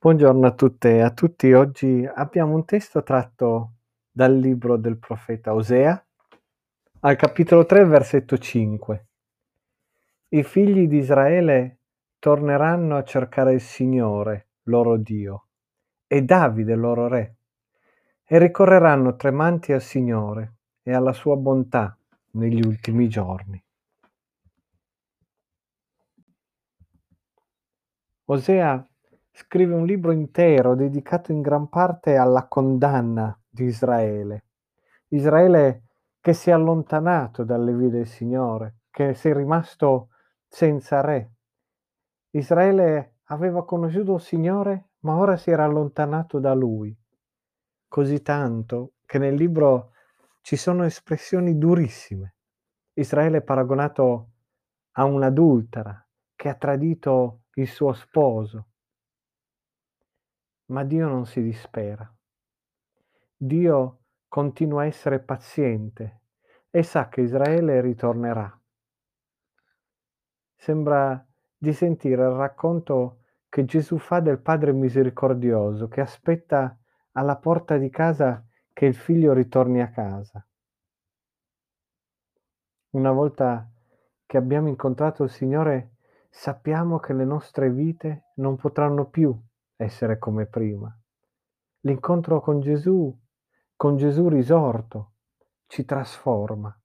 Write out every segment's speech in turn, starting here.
Buongiorno a tutte e a tutti. Oggi abbiamo un testo tratto dal libro del profeta Osea, al capitolo 3, versetto 5. I figli di Israele torneranno a cercare il Signore, loro Dio, e Davide, loro re, e ricorreranno tremanti al Signore e alla sua bontà negli ultimi giorni. Osea scrive un libro intero dedicato in gran parte alla condanna di Israele. Israele che si è allontanato dalle vie del Signore, che si è rimasto senza re. Israele aveva conosciuto il Signore, ma ora si era allontanato da lui. Così tanto che nel libro ci sono espressioni durissime. Israele è paragonato a un'adultera che ha tradito il suo sposo. Ma Dio non si dispera. Dio continua a essere paziente e sa che Israele ritornerà. Sembra di sentire il racconto che Gesù fa del Padre misericordioso che aspetta alla porta di casa che il figlio ritorni a casa. Una volta che abbiamo incontrato il Signore, sappiamo che le nostre vite non potranno più essere come prima. L'incontro con Gesù, con Gesù risorto, ci trasforma.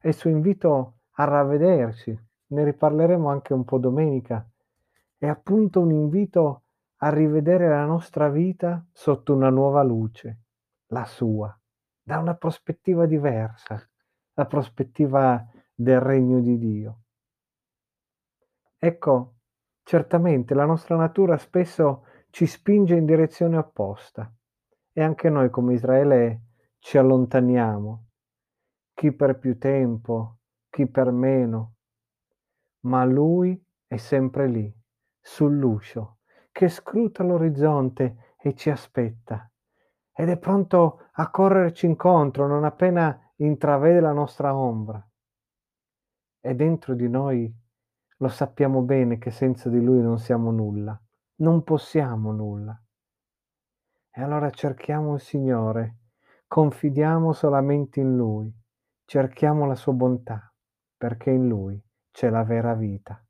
E il suo invito a ravvederci, ne riparleremo anche un po' domenica, è appunto un invito a rivedere la nostra vita sotto una nuova luce, la sua, da una prospettiva diversa, la prospettiva del regno di Dio. Ecco, certamente la nostra natura spesso ci spinge in direzione opposta. E anche noi come Israele ci allontaniamo, chi per più tempo, chi per meno, ma lui è sempre lì, sull'uscio, che scruta l'orizzonte e ci aspetta. Ed è pronto a correrci incontro non appena intravede la nostra ombra. E dentro di noi lo sappiamo bene che senza di lui non siamo nulla non possiamo nulla. E allora cerchiamo il Signore, confidiamo solamente in Lui, cerchiamo la sua bontà, perché in Lui c'è la vera vita.